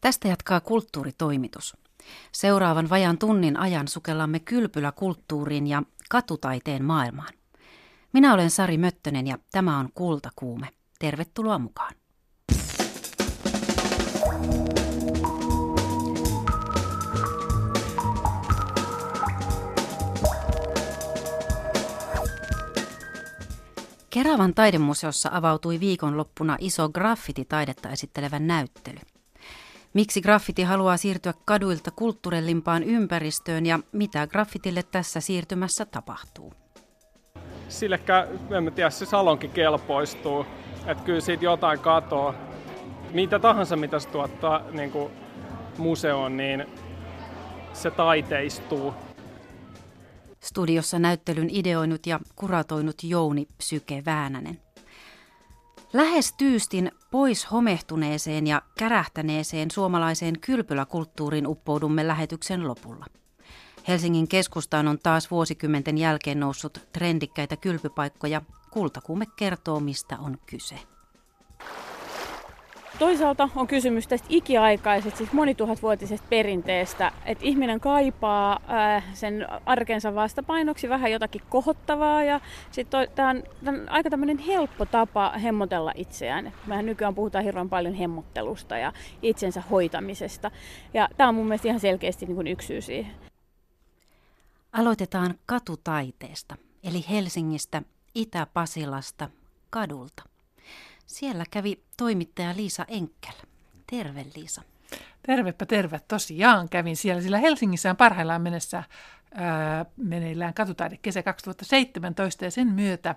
Tästä jatkaa kulttuuritoimitus. Seuraavan vajan tunnin ajan sukellamme kylpyläkulttuuriin ja katutaiteen maailmaan. Minä olen Sari Möttönen ja tämä on Kultakuume. Tervetuloa mukaan. Keravan taidemuseossa avautui viikonloppuna iso graffititaidetta esittelevä näyttely. Miksi graffiti haluaa siirtyä kaduilta kulttuurellimpaan ympäristöön ja mitä graffitille tässä siirtymässä tapahtuu? Sillekään, en tiedä, se salonkin kelpoistuu. Että kyllä siitä jotain katoaa. Mitä tahansa, mitä se tuottaa niin kuin museoon, niin se taiteistuu. Studiossa näyttelyn ideoinut ja kuratoinut Jouni Psyke Väänänen. Lähes tyystin pois homehtuneeseen ja kärähtäneeseen suomalaiseen kylpyläkulttuuriin uppoudumme lähetyksen lopulla. Helsingin keskustaan on taas vuosikymmenten jälkeen noussut trendikkäitä kylpypaikkoja. Kultakuume kertoo, mistä on kyse. Toisaalta on kysymys tästä ikiaikaisesta, siis monituhatvuotisesta perinteestä, että ihminen kaipaa ää, sen arkensa vastapainoksi vähän jotakin kohottavaa ja sitten tämä on, on aika tämmöinen helppo tapa hemmotella itseään. Mehän nykyään puhutaan hirveän paljon hemmottelusta ja itsensä hoitamisesta ja tämä on mun mielestä ihan selkeästi niin kuin yksi syy siihen. Aloitetaan katutaiteesta, eli Helsingistä, Itä-Pasilasta, kadulta. Siellä kävi toimittaja Liisa Enkel. Terve Liisa. Tervepä terve. Tosiaan kävin siellä, sillä Helsingissä on parhaillaan mennessä ää, meneillään katutaide kesä 2017 ja sen myötä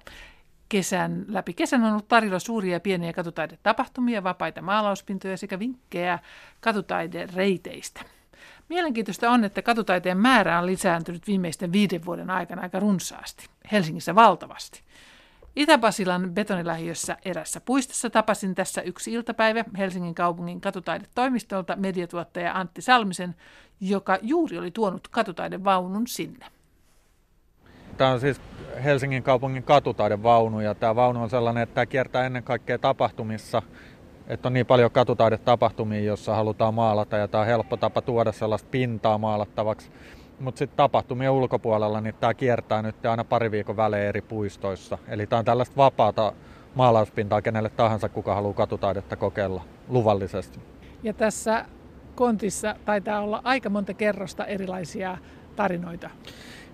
kesän, läpi kesän on ollut tarjolla suuria ja pieniä katutaidetapahtumia, vapaita maalauspintoja sekä vinkkejä katutaidereiteistä. Mielenkiintoista on, että katutaiteen määrä on lisääntynyt viimeisten viiden vuoden aikana aika runsaasti, Helsingissä valtavasti. Itä-Pasilan betonilähiössä erässä puistossa tapasin tässä yksi iltapäivä Helsingin kaupungin katutaidetoimistolta mediatuottaja Antti Salmisen, joka juuri oli tuonut katutaidevaunun sinne. Tämä on siis Helsingin kaupungin katutaidevaunu ja tämä vaunu on sellainen, että tämä kiertää ennen kaikkea tapahtumissa, että on niin paljon katutaidetapahtumia, joissa halutaan maalata ja tämä on helppo tapa tuoda sellaista pintaa maalattavaksi mutta sitten tapahtumien ulkopuolella niin tämä kiertää nyt aina pari viikon välein eri puistoissa. Eli tämä on tällaista vapaata maalauspintaa kenelle tahansa, kuka haluaa katutaidetta kokeilla luvallisesti. Ja tässä kontissa taitaa olla aika monta kerrosta erilaisia tarinoita.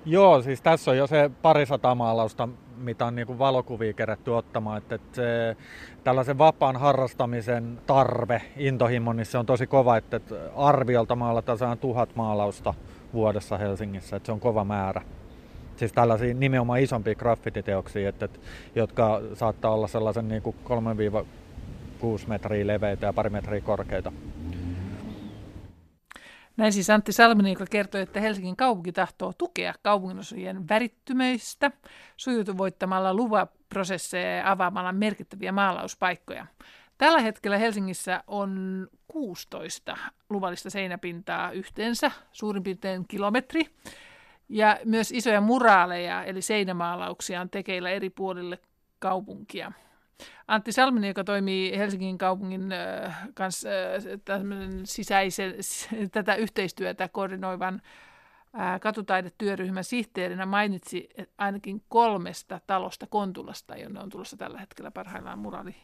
Joo, siis tässä on jo se parisataa maalausta, mitä on niin valokuvia kerätty ottamaan. Että, että se, tällaisen vapaan harrastamisen tarve, intohimo, niin se on tosi kova, että, että arviolta maalataan tuhat maalausta vuodessa Helsingissä, että se on kova määrä. Siis tällaisia nimenomaan isompia graffititeoksia, että, että, jotka saattaa olla sellaisen niin kuin 3-6 metriä leveitä ja pari metriä korkeita. Näin siis Antti Salminen, joka kertoi, että Helsingin kaupunki tahtoo tukea kaupunginosien värittymeistä sujutuvoittamalla luvaprosesseja ja avaamalla merkittäviä maalauspaikkoja. Tällä hetkellä Helsingissä on 16 luvallista seinäpintaa yhteensä, suurin piirtein kilometri. Ja myös isoja muraaleja, eli seinämaalauksia on tekeillä eri puolille kaupunkia. Antti Salminen, joka toimii Helsingin kaupungin kanssa sisäisen, tätä yhteistyötä koordinoivan katutaidetyöryhmän sihteerinä mainitsi ainakin kolmesta talosta Kontulasta, jonne on tulossa tällä hetkellä parhaillaan muraali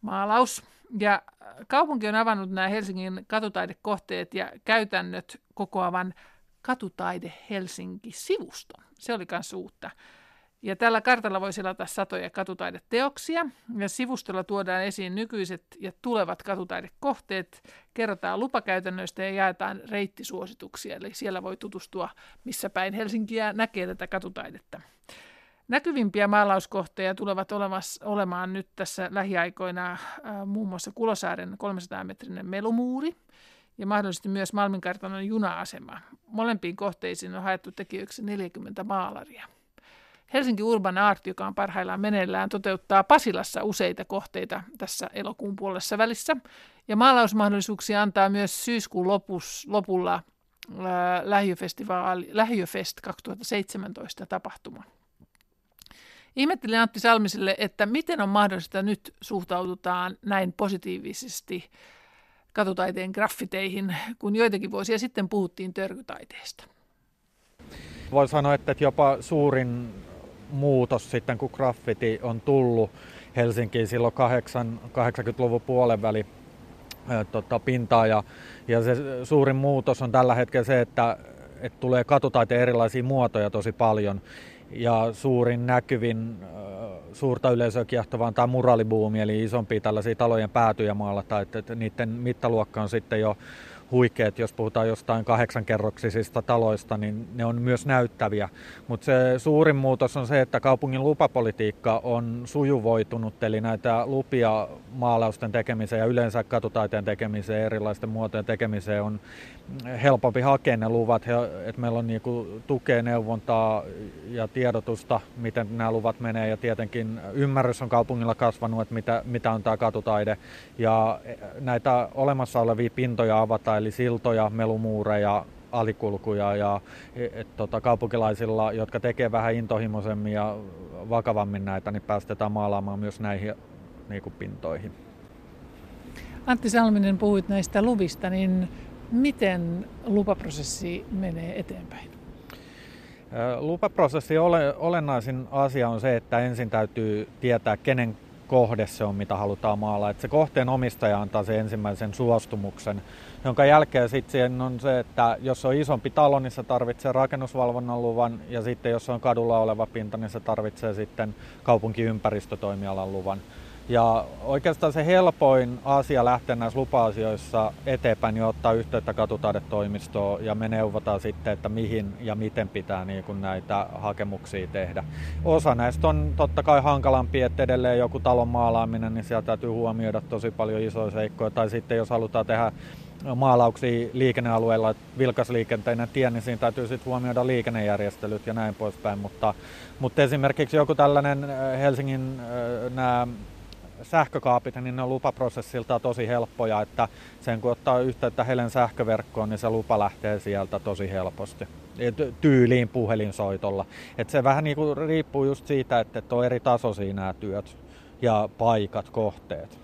maalaus. Ja kaupunki on avannut nämä Helsingin katutaidekohteet ja käytännöt kokoavan Katutaide Helsinki-sivuston. Se oli myös uutta. Ja tällä kartalla voi selata satoja katutaideteoksia, ja sivustolla tuodaan esiin nykyiset ja tulevat katutaidekohteet, kerrotaan lupakäytännöistä ja jaetaan reittisuosituksia, eli siellä voi tutustua missä päin Helsinkiä näkee tätä katutaidetta. Näkyvimpiä maalauskohteja tulevat olemassa, olemaan nyt tässä lähiaikoina äh, muun muassa Kulosaaren 300-metrinen melumuuri ja mahdollisesti myös Malminkartanon juna-asema. Molempiin kohteisiin on haettu tekijöiksi 40 maalaria. Helsinki Urban Art, joka on parhaillaan meneillään, toteuttaa Pasilassa useita kohteita tässä elokuun puolessa välissä. Ja maalausmahdollisuuksia antaa myös syyskuun lopus, lopulla äh, Lähiöfest 2017 tapahtuma. Ihmettelin Antti Salmiselle, että miten on mahdollista nyt suhtaudutaan näin positiivisesti katutaiteen graffiteihin, kun joitakin vuosia sitten puhuttiin törkytaiteesta. Voi sanoa, että jopa suurin muutos sitten, kun graffiti on tullut Helsinkiin silloin 80-luvun puolen väli tota, pintaa. Ja, ja se suurin muutos on tällä hetkellä se, että, että tulee katutaiteen erilaisia muotoja tosi paljon. Ja suurin näkyvin suurta yleisöä kiehtova on tämä muralibuumi, eli isompia tällaisia talojen päätyjä maalata, että, että niiden mittaluokka on sitten jo huikeat, jos puhutaan jostain kahdeksankerroksisista taloista, niin ne on myös näyttäviä. Mutta se suurin muutos on se, että kaupungin lupapolitiikka on sujuvoitunut, eli näitä lupia maalausten tekemiseen ja yleensä katutaiteen tekemiseen, erilaisten muotojen tekemiseen on helpompi hakea ne luvat, että meillä on niinku tukea, neuvontaa ja tiedotusta, miten nämä luvat menee ja tietenkin ymmärrys on kaupungilla kasvanut, että mitä, mitä on tämä katutaide ja näitä olemassa olevia pintoja avataan, eli siltoja, melumuureja, alikulkuja ja et, tota, kaupunkilaisilla, jotka tekee vähän intohimoisemmin ja vakavammin näitä, niin päästetään maalaamaan myös näihin niin kuin pintoihin. Antti Salminen, puhuit näistä luvista, niin miten lupaprosessi menee eteenpäin? Lupaprosessi ole, olennaisin asia on se, että ensin täytyy tietää, kenen kohde se on, mitä halutaan maalaa. Että se kohteen omistaja antaa sen ensimmäisen suostumuksen, jonka jälkeen sitten on se, että jos on isompi talo, niin se tarvitsee rakennusvalvonnan luvan, ja sitten jos on kadulla oleva pinta, niin se tarvitsee sitten kaupunkiympäristötoimialan luvan. Ja oikeastaan se helpoin asia lähteä näissä lupa-asioissa eteenpäin, niin ottaa yhteyttä katutaidetoimistoon ja me neuvotaan sitten, että mihin ja miten pitää niin kuin näitä hakemuksia tehdä. Osa näistä on totta kai hankalampi, että edelleen joku talon maalaaminen, niin sieltä täytyy huomioida tosi paljon isoja seikkoja. Tai sitten jos halutaan tehdä maalauksia liikennealueella, vilkasliikenteinen tie, niin siinä täytyy sitten huomioida liikennejärjestelyt ja näin poispäin. Mutta, mutta esimerkiksi joku tällainen äh, Helsingin äh, nämä sähkökaapit, niin ne on lupaprosessilta tosi helppoja, että sen kun ottaa yhteyttä Helen sähköverkkoon, niin se lupa lähtee sieltä tosi helposti tyyliin puhelinsoitolla. Et se vähän niin kuin riippuu just siitä, että on eri tasoisia nämä työt ja paikat, kohteet.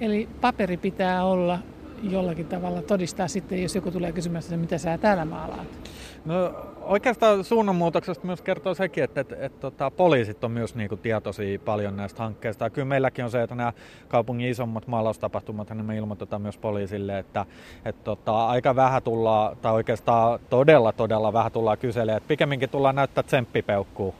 Eli paperi pitää olla jollakin tavalla todistaa sitten, jos joku tulee kysymään, että mitä sä täällä maalaat? No oikeastaan suunnanmuutoksesta myös kertoo sekin, että, että, että, että tota, poliisit on myös niin kuin, tietoisia paljon näistä hankkeista. Ja kyllä meilläkin on se, että nämä kaupungin isommat maalaustapahtumat, niin me ilmoitetaan myös poliisille, että, että, että tota, aika vähän tullaan, tai oikeastaan todella todella vähän tullaan kyselemään, pikemminkin tullaan näyttää tsemppipeukkuu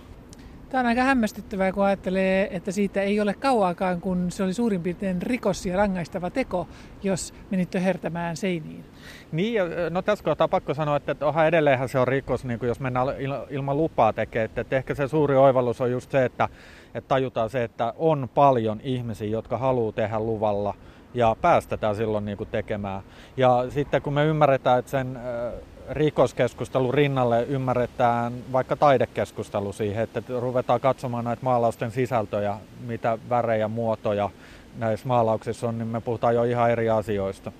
Tämä on aika hämmästyttävää, kun ajattelee, että siitä ei ole kauaakaan, kun se oli suurin piirtein rikos ja rangaistava teko, jos menit töhertämään seiniin. Niin, no tässä kohtaa pakko sanoa, että onhan edelleenhän se on rikos, niin kuin jos mennään ilman lupaa tekemään. Että, että ehkä se suuri oivallus on just se, että, että tajutaan se, että on paljon ihmisiä, jotka haluaa tehdä luvalla ja päästetään silloin niin kuin tekemään. Ja sitten kun me ymmärretään, että sen rikoskeskustelun rinnalle ymmärretään vaikka taidekeskustelu siihen, että ruvetaan katsomaan näitä maalausten sisältöjä, mitä värejä, muotoja näissä maalauksissa on, niin me puhutaan jo ihan eri asioista.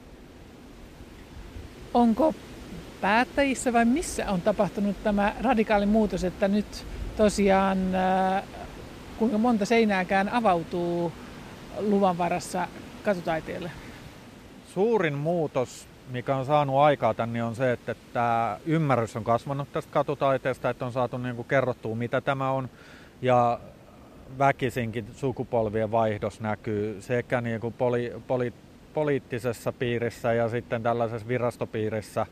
Onko päättäjissä vai missä on tapahtunut tämä radikaali muutos, että nyt tosiaan äh, kuinka monta seinääkään avautuu luvan varassa katutaiteelle? Suurin muutos mikä on saanut aikaa tänne on se, että tämä ymmärrys on kasvanut tästä katutaiteesta, että on saatu niin kuin kerrottua mitä tämä on. Ja väkisinkin sukupolvien vaihdos näkyy sekä niin kuin poli, poli, poliittisessa piirissä ja sitten tällaisessa virastopiirissä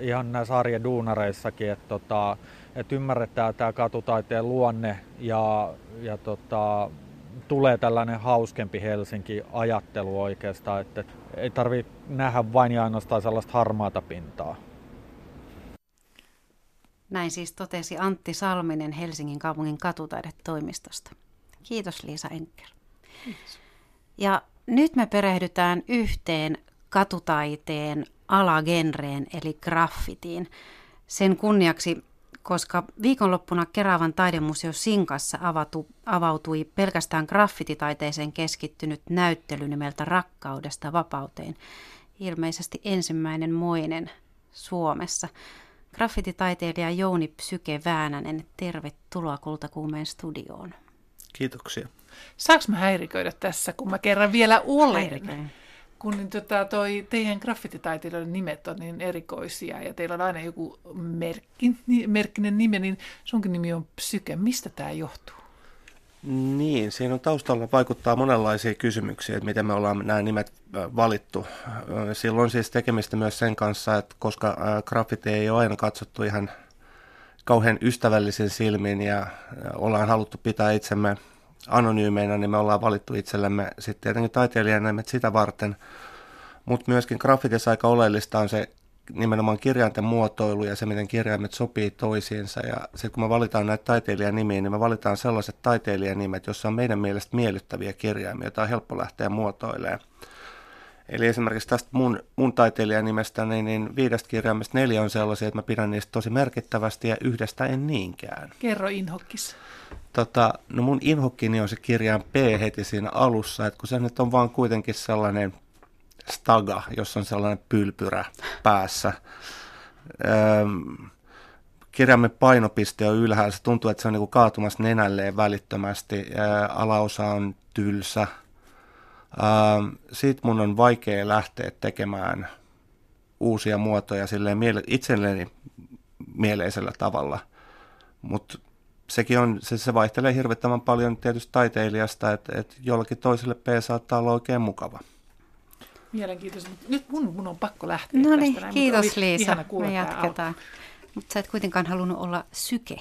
ihan näissä arjen duunareissakin, että, tota, että ymmärretään tämä katutaiteen luonne ja, ja tota, tulee tällainen hauskempi Helsinki-ajattelu oikeastaan, että ei tarvitse nähdä vain ja ainoastaan sellaista harmaata pintaa. Näin siis totesi Antti Salminen Helsingin kaupungin katutaidetoimistosta. Kiitos Liisa Enkel. Kiitos. Ja nyt me perehdytään yhteen katutaiteen alagenreen eli graffitiin. Sen kunniaksi koska viikonloppuna Keravan taidemuseo Sinkassa avatu, avautui pelkästään graffititaiteeseen keskittynyt näyttely nimeltä Rakkaudesta vapauteen. Ilmeisesti ensimmäinen moinen Suomessa. Graffititaiteilija Jouni Psyke Väänänen, tervetuloa Kultakuumeen studioon. Kiitoksia. Saanko mä häiriköidä tässä, kun mä kerran vielä olen? Häiriköin. kun niin tota, toi teidän graffititaiteilijoiden nimet on niin erikoisia ja teillä on aina joku merkki, merkkinen nimi, niin sunkin nimi on Psyke. Mistä tämä johtuu? Niin, siinä on taustalla vaikuttaa monenlaisia kysymyksiä, että miten me ollaan nämä nimet valittu. Silloin on siis tekemistä myös sen kanssa, että koska graffiti ei ole aina katsottu ihan kauhean ystävällisin silmin ja ollaan haluttu pitää itsemme anonyymeinä, niin me ollaan valittu itsellemme sitten tietenkin taiteilijan sitä varten. Mutta myöskin graffitissa aika oleellista on se nimenomaan kirjainten muotoilu ja se, miten kirjaimet sopii toisiinsa. Ja sitten kun me valitaan näitä taiteilijanimiä, niin me valitaan sellaiset taiteilijanimet, joissa on meidän mielestä miellyttäviä kirjaimia, joita on helppo lähteä muotoilemaan. Eli esimerkiksi tästä mun, mun taiteilijanimestä, niin, niin viidestä kirjaimesta neljä on sellaisia, että mä pidän niistä tosi merkittävästi ja yhdestä en niinkään. Kerro inhokkis. Tota, no mun inhokkini on se kirjain P heti siinä alussa, että kun se nyt on vaan kuitenkin sellainen staga, jossa on sellainen pylpyrä päässä. Öm, kirjaimen painopiste on ylhäällä, se tuntuu, että se on niin kaatumassa nenälleen välittömästi. Ää, alaosa on tylsä. Siitä mun on vaikea lähteä tekemään uusia muotoja silleen miele- itselleni mieleisellä tavalla. Mutta sekin on, se, se vaihtelee hirvittävän paljon tietysti taiteilijasta, että, että jollakin toiselle P saattaa olla oikein mukava. Mielenkiintoista. Nyt mun, mun on pakko lähteä No niin, tästä kiitos Liisa. Me jatketaan. Mutta sä et kuitenkaan halunnut olla syke.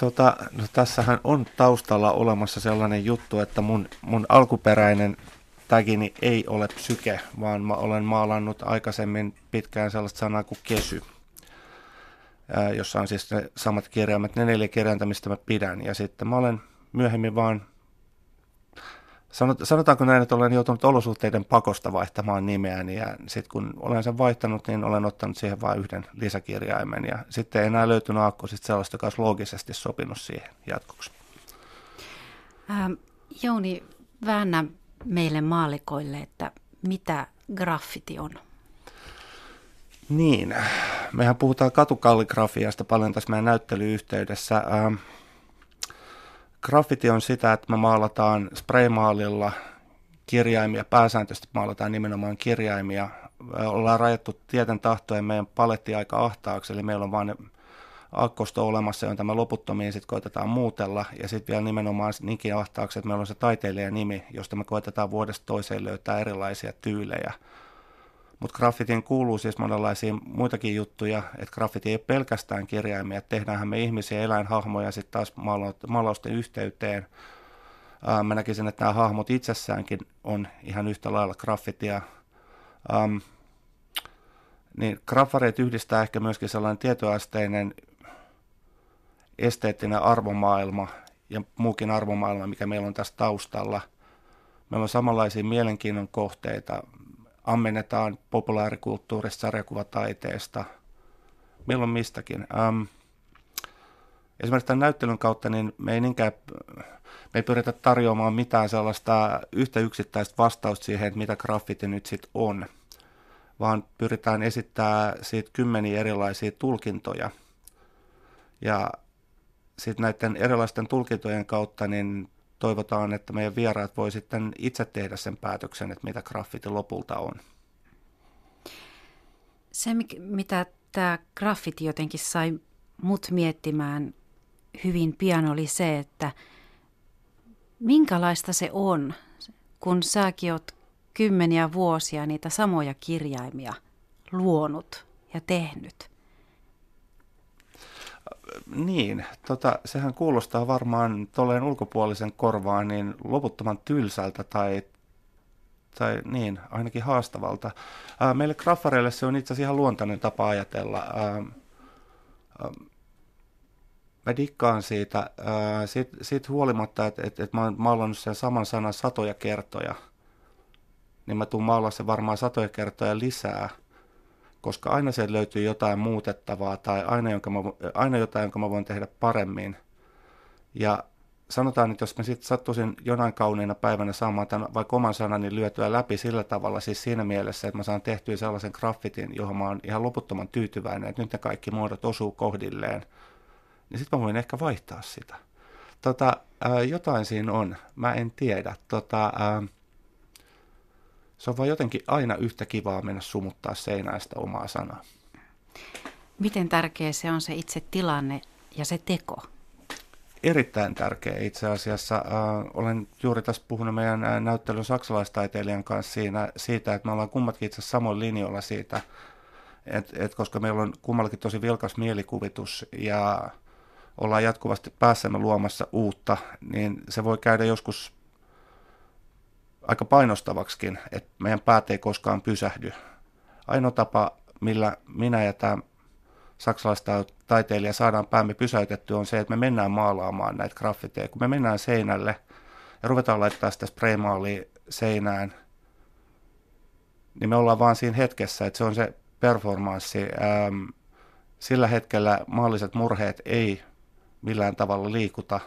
Tota, no tässähän on taustalla olemassa sellainen juttu, että mun, mun alkuperäinen tagini ei ole psyke, vaan mä olen maalannut aikaisemmin pitkään sellaista sanaa kuin kesy, jossa on siis ne samat kirjaimet, ne neljä kirjainta, mistä mä pidän. Ja sitten mä olen myöhemmin vaan sanotaanko näin, että olen joutunut olosuhteiden pakosta vaihtamaan nimeäni ja sitten kun olen sen vaihtanut, niin olen ottanut siihen vain yhden lisäkirjaimen ja sitten ei enää löytynyt aakkosista sellaista, joka olisi loogisesti sopinut siihen jatkoksi. Ähm, Jouni, väännä meille maalikoille, että mitä graffiti on? Niin, mehän puhutaan katukalligrafiasta paljon tässä meidän näyttelyyhteydessä. Ähm, Graffiti on sitä, että me maalataan spraymaalilla kirjaimia, pääsääntöisesti maalataan nimenomaan kirjaimia. Ollaan rajattu tieten tahtojen meidän paletti aika ahtaaksi, eli meillä on vain akkosto olemassa, jonka me loputtomiin sitten koitetaan muutella. Ja sitten vielä nimenomaan niinkin ahtaaksi, että meillä on se taiteilijan nimi, josta me koitetaan vuodesta toiseen löytää erilaisia tyylejä – mutta graffitiin kuuluu siis monenlaisia muitakin juttuja, että graffiti ei ole pelkästään kirjaimia, että tehdäänhän me ihmisiä eläinhahmoja sitten taas maalausten yhteyteen. Ää, mä näkisin, että nämä hahmot itsessäänkin on ihan yhtä lailla graffitia. Ähm, niin graffareet yhdistää ehkä myöskin sellainen tietoasteinen esteettinen arvomaailma ja muukin arvomaailma, mikä meillä on tässä taustalla. Meillä on samanlaisia mielenkiinnon kohteita ammennetaan populaarikulttuurista, sarjakuvataiteesta, milloin mistäkin. Ähm, esimerkiksi tämän näyttelyn kautta niin me ei niinkään, me ei pyritä tarjoamaan mitään sellaista yhtä yksittäistä vastausta siihen, että mitä graffiti nyt sitten on, vaan pyritään esittämään siitä kymmeniä erilaisia tulkintoja. Ja sitten näiden erilaisten tulkintojen kautta niin toivotaan, että meidän vieraat voi sitten itse tehdä sen päätöksen, että mitä graffiti lopulta on. Se, mitä tämä graffiti jotenkin sai mut miettimään hyvin pian, oli se, että minkälaista se on, kun säkin oot kymmeniä vuosia niitä samoja kirjaimia luonut ja tehnyt niin, tota, sehän kuulostaa varmaan tolleen ulkopuolisen korvaan niin loputtoman tylsältä tai, tai niin, ainakin haastavalta. Ää, meille graffareille se on itse asiassa ihan luontainen tapa ajatella. Ää, ää, mä dikkaan siitä, ää, siitä, siitä huolimatta, että et, et mä oon maalannut sen saman sanan satoja kertoja, niin mä tuun maalaa sen varmaan satoja kertoja lisää – koska aina sieltä löytyy jotain muutettavaa tai aina, jonka mä, aina jotain, jonka mä voin tehdä paremmin. Ja sanotaan, että jos mä sitten sattuisin jonain kauniina päivänä saamaan tämän vaikka oman sanani lyötyä läpi sillä tavalla, siis siinä mielessä, että mä saan tehtyä sellaisen graffitin, johon mä oon ihan loputtoman tyytyväinen, että nyt ne kaikki muodot osuu kohdilleen, niin sitten mä voin ehkä vaihtaa sitä. Tota, ää, jotain siinä on, mä en tiedä. Tota, ää, se on vaan jotenkin aina yhtä kivaa mennä sumuttaa seinäistä omaa sanaa. Miten tärkeä se on se itse tilanne ja se teko? Erittäin tärkeä itse asiassa. Äh, olen juuri tässä puhunut meidän äh, näyttelyn saksalaistaiteilijan kanssa siinä, siitä, että me ollaan kummatkin itse asiassa samoin linjoilla siitä, et, et koska meillä on kummallakin tosi vilkas mielikuvitus ja ollaan jatkuvasti päässämme luomassa uutta, niin se voi käydä joskus aika painostavaksikin, että meidän päät ei koskaan pysähdy. Ainoa tapa, millä minä ja tämä saksalaista taiteilija saadaan päämme pysäytettyä on se, että me mennään maalaamaan näitä graffiteja. Kun me mennään seinälle ja ruvetaan laittaa sitä spraymaalia seinään, niin me ollaan vaan siinä hetkessä, että se on se performanssi. Ähm, sillä hetkellä maalliset murheet ei millään tavalla liikuta.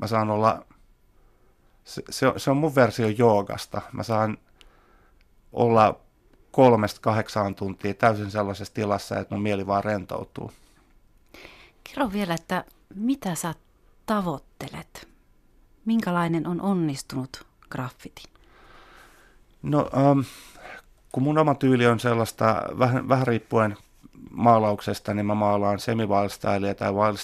Mä saan olla, se, se, on, se on mun versio joogasta. Mä saan olla kolmesta kahdeksaan tuntia täysin sellaisessa tilassa, että mun mieli vaan rentoutuu. Kerro vielä, että mitä sä tavoittelet? Minkälainen on onnistunut graffiti? No, ähm, kun mun oma tyyli on sellaista, vähän, vähän riippuen maalauksesta, niin mä maalaan semi tai wild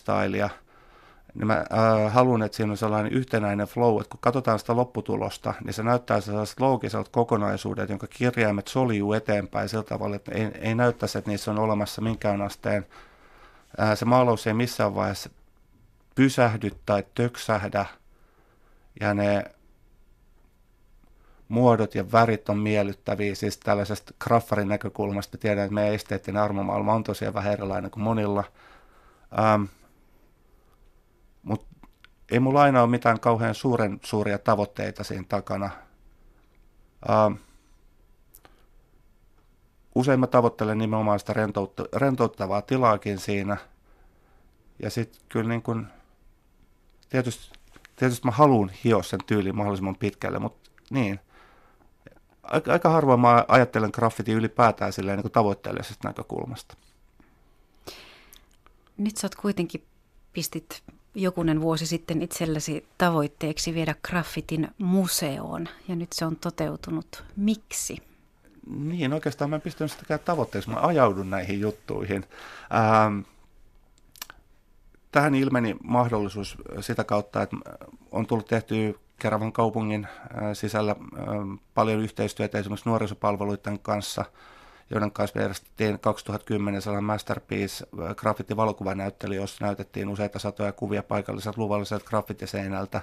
niin mä äh, haluan, että siinä on sellainen yhtenäinen flow, että kun katsotaan sitä lopputulosta, niin se näyttää sellaiset loogiselta kokonaisuudet, jonka kirjaimet soljuu eteenpäin sillä tavalla, että ei, ei näyttäisi, että niissä on olemassa minkään asteen. Äh, se maalaus ei missään vaiheessa pysähdy tai töksähdä, ja ne muodot ja värit on miellyttäviä, siis tällaisesta graffarin näkökulmasta. Tiedän, että meidän esteettinen armomaailma on tosiaan vähän erilainen kuin monilla. Ähm, ei mulla aina ole mitään kauhean suuren suuria tavoitteita siinä takana. Ähm, usein mä tavoittelen nimenomaan sitä rentoutta, rentouttavaa tilaakin siinä. Ja sitten kyllä niin kun, tietysti, tietysti mä haluan hioa sen tyyliin mahdollisimman pitkälle, mutta niin – aika, aika harvoin mä ajattelen graffiti ylipäätään silleen niin tavoitteellisesta näkökulmasta. Nyt sä oot kuitenkin pistit jokunen vuosi sitten itsellesi tavoitteeksi viedä graffitin museoon ja nyt se on toteutunut. Miksi? Niin, oikeastaan mä en pistänyt sitäkään tavoitteeksi. Mä ajaudun näihin juttuihin. Ähm, tähän ilmeni mahdollisuus sitä kautta, että on tullut tehty Keravan kaupungin sisällä paljon yhteistyötä esimerkiksi nuorisopalveluiden kanssa, joiden kanssa järjestettiin 2010 sellainen Masterpiece graffiti-valokuvanäyttely, jossa näytettiin useita satoja kuvia paikalliset luvalliset graffitiseinältä.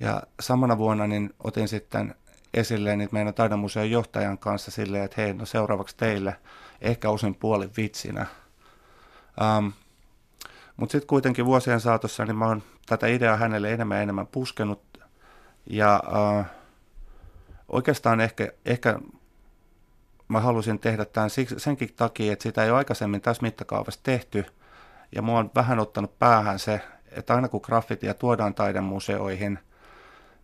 Ja samana vuonna niin otin sitten esille niitä meidän taidemuseon johtajan kanssa silleen, että hei, no seuraavaksi teille, ehkä osin puolin vitsinä. Um, Mutta sitten kuitenkin vuosien saatossa niin mä oon tätä ideaa hänelle enemmän ja enemmän puskenut ja äh, oikeastaan ehkä, ehkä mä halusin tehdä tämän senkin takia, että sitä ei ole aikaisemmin tässä mittakaavassa tehty. Ja mua on vähän ottanut päähän se, että aina kun graffitia tuodaan taidemuseoihin,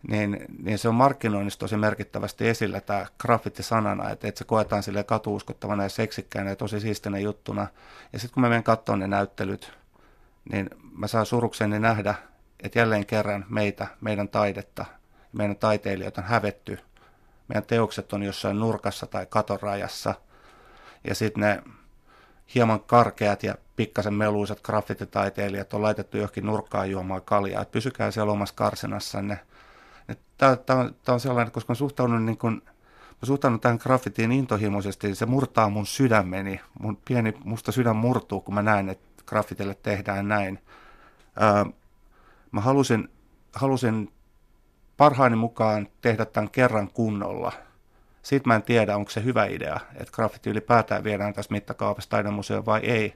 niin, niin se on markkinoinnissa tosi merkittävästi esillä tämä graffiti-sanana, että, että se koetaan sille katuuskottavana ja seksikkäänä ja tosi siistinä juttuna. Ja sitten kun mä menen katsomaan ne näyttelyt, niin mä saan surukseni nähdä, että jälleen kerran meitä, meidän taidetta – meidän taiteilijoita on hävetty. Meidän teokset on jossain nurkassa tai katorajassa. Ja sitten ne hieman karkeat ja pikkasen meluisat graffititaiteilijat on laitettu johonkin nurkkaan juomaan kaljaa. Et pysykää siellä omassa karsinassanne. Tämä on, on sellainen, koska mä suhtaudun, niin kun, mä suhtaudun tähän graffitiin intohimoisesti, niin se murtaa mun sydämeni. Mun pieni musta sydän murtuu, kun mä näen, että graffitille tehdään näin. Öö, mä halusin, halusin parhaani mukaan tehdä tämän kerran kunnolla. Siitä mä en tiedä, onko se hyvä idea, että graffiti ylipäätään viedään tässä mittakaavassa taidemuseoon vai ei.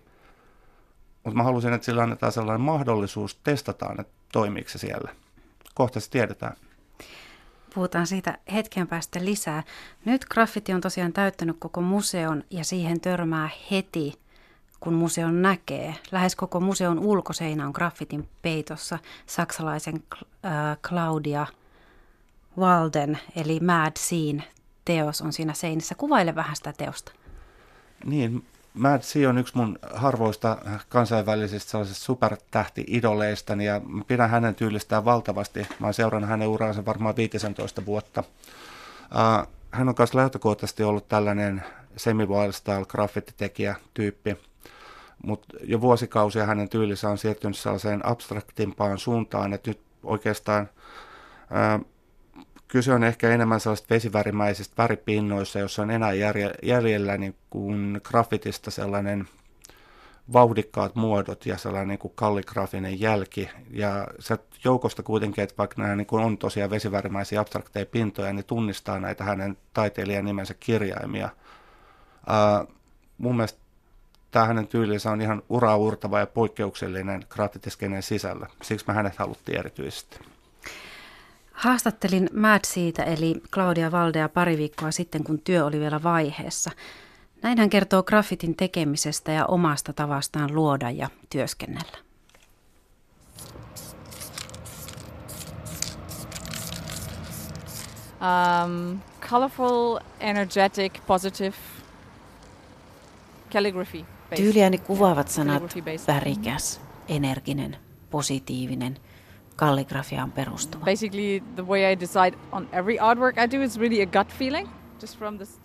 Mutta mä halusin, että sillä annetaan sellainen mahdollisuus, testataan, että toimiiko se siellä. Kohta se tiedetään. Puhutaan siitä hetken päästä lisää. Nyt graffiti on tosiaan täyttänyt koko museon ja siihen törmää heti, kun museon näkee. Lähes koko museon ulkoseinä on graffitin peitossa saksalaisen äh, Claudia – Walden, eli Mad Scene teos on siinä seinissä. Kuvaile vähän sitä teosta. Niin, Mad Sea on yksi mun harvoista kansainvälisistä sellaisista supertähti-idoleistani ja pidän hänen tyylistään valtavasti. Mä oon seurannut hänen uraansa varmaan 15 vuotta. Hän on myös lähtökohtaisesti ollut tällainen semi wild style graffititekijä tyyppi, mutta jo vuosikausia hänen tyylinsä on siirtynyt sellaiseen abstraktimpaan suuntaan, että nyt oikeastaan kyse on ehkä enemmän sellaista vesivärimäisistä väripinnoissa, jossa on enää jäljellä niin kuin graffitista sellainen vauhdikkaat muodot ja sellainen niin kuin kalligrafinen jälki. Ja se joukosta kuitenkin, että vaikka nämä niin kuin on tosiaan vesivärimäisiä abstrakteja pintoja, niin tunnistaa näitä hänen taiteilijan nimensä kirjaimia. Ää, mun mielestä tämä hänen tyylinsä on ihan uraurtava ja poikkeuksellinen graffitiskenen sisällä. Siksi mä hänet haluttiin erityisesti. Haastattelin Mad siitä, eli Claudia Valdea pari viikkoa sitten, kun työ oli vielä vaiheessa. Näin hän kertoo graffitin tekemisestä ja omasta tavastaan luoda ja työskennellä. Um, colorful, energetic, positive calligraphy. Tyyliäni kuvaavat sanat värikäs, energinen, positiivinen – kalligrafiaan perustuva. Basically the way I decide on every artwork I do is really a gut feeling.